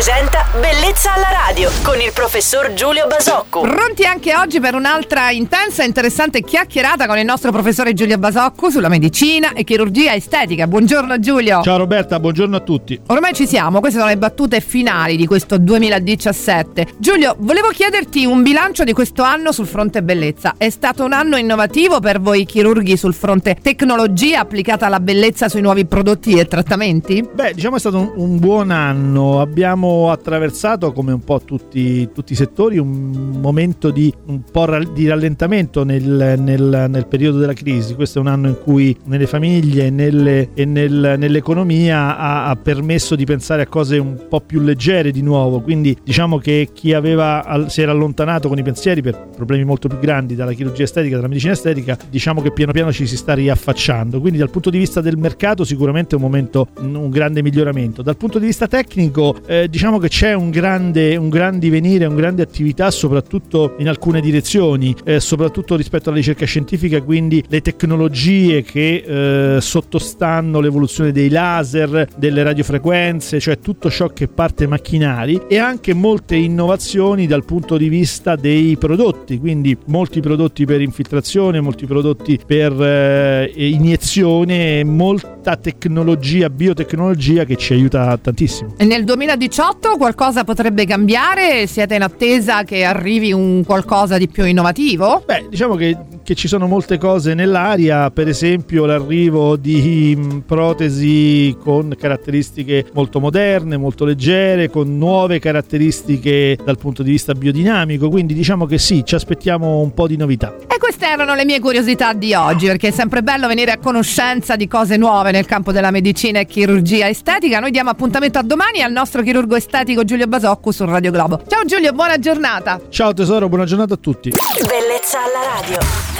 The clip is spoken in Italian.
presenta Bellezza alla radio con il professor Giulio Basocco. Pronti anche oggi per un'altra intensa e interessante chiacchierata con il nostro professore Giulio Basocco sulla medicina e chirurgia estetica. Buongiorno Giulio. Ciao Roberta, buongiorno a tutti. Ormai ci siamo, queste sono le battute finali di questo 2017. Giulio, volevo chiederti un bilancio di questo anno sul fronte bellezza. È stato un anno innovativo per voi chirurghi sul fronte tecnologia applicata alla bellezza sui nuovi prodotti e trattamenti? Beh, diciamo è stato un, un buon anno. Abbiamo attraversato, come un po' tutti, tutti i settori, un momento di un po' di rallentamento nel, nel, nel, periodo della crisi. Questo è un anno in cui nelle famiglie nelle, e nel, nell'economia ha, ha, permesso di pensare a cose un po' più leggere di nuovo. Quindi diciamo che chi aveva, si era allontanato con i pensieri per problemi molto più grandi dalla chirurgia estetica, dalla medicina estetica, diciamo che piano piano ci si sta riaffacciando. Quindi dal punto di vista del mercato sicuramente è un momento, un grande miglioramento. Dal punto di vista tecnico eh, diciamo che c'è un grande, un grande divenire, un grande attività soprattutto in alcune direzioni, eh, soprattutto rispetto alla ricerca scientifica, quindi le tecnologie che eh, sottostanno l'evoluzione dei laser, delle radiofrequenze, cioè tutto ciò che parte macchinari e anche molte innovazioni dal punto di vista dei prodotti, quindi molti prodotti per infiltrazione, molti prodotti per eh, iniezione, molta tecnologia, biotecnologia che ci aiuta tantissimo. E nel 2018 qualcosa potrebbe cambiare? Siete in attesa che arrivi un qualcosa di più innovativo? Beh, diciamo che, che ci sono molte cose nell'aria, per esempio l'arrivo di mm, protesi con caratteristiche molto moderne, molto leggere, con nuove caratteristiche dal punto di vista biodinamico, quindi diciamo che sì, ci aspettiamo un po' di novità. E queste erano le mie curiosità di oggi, perché è sempre bello venire a conoscenza di cose nuove nel campo della medicina e chirurgia estetica. Noi diamo appuntamento a domani al nostro chirurgo estetico Giulio Basocco su Radio Globo. Ciao Giulio, buona giornata. Ciao tesoro, buona giornata a tutti. Bellezza alla radio.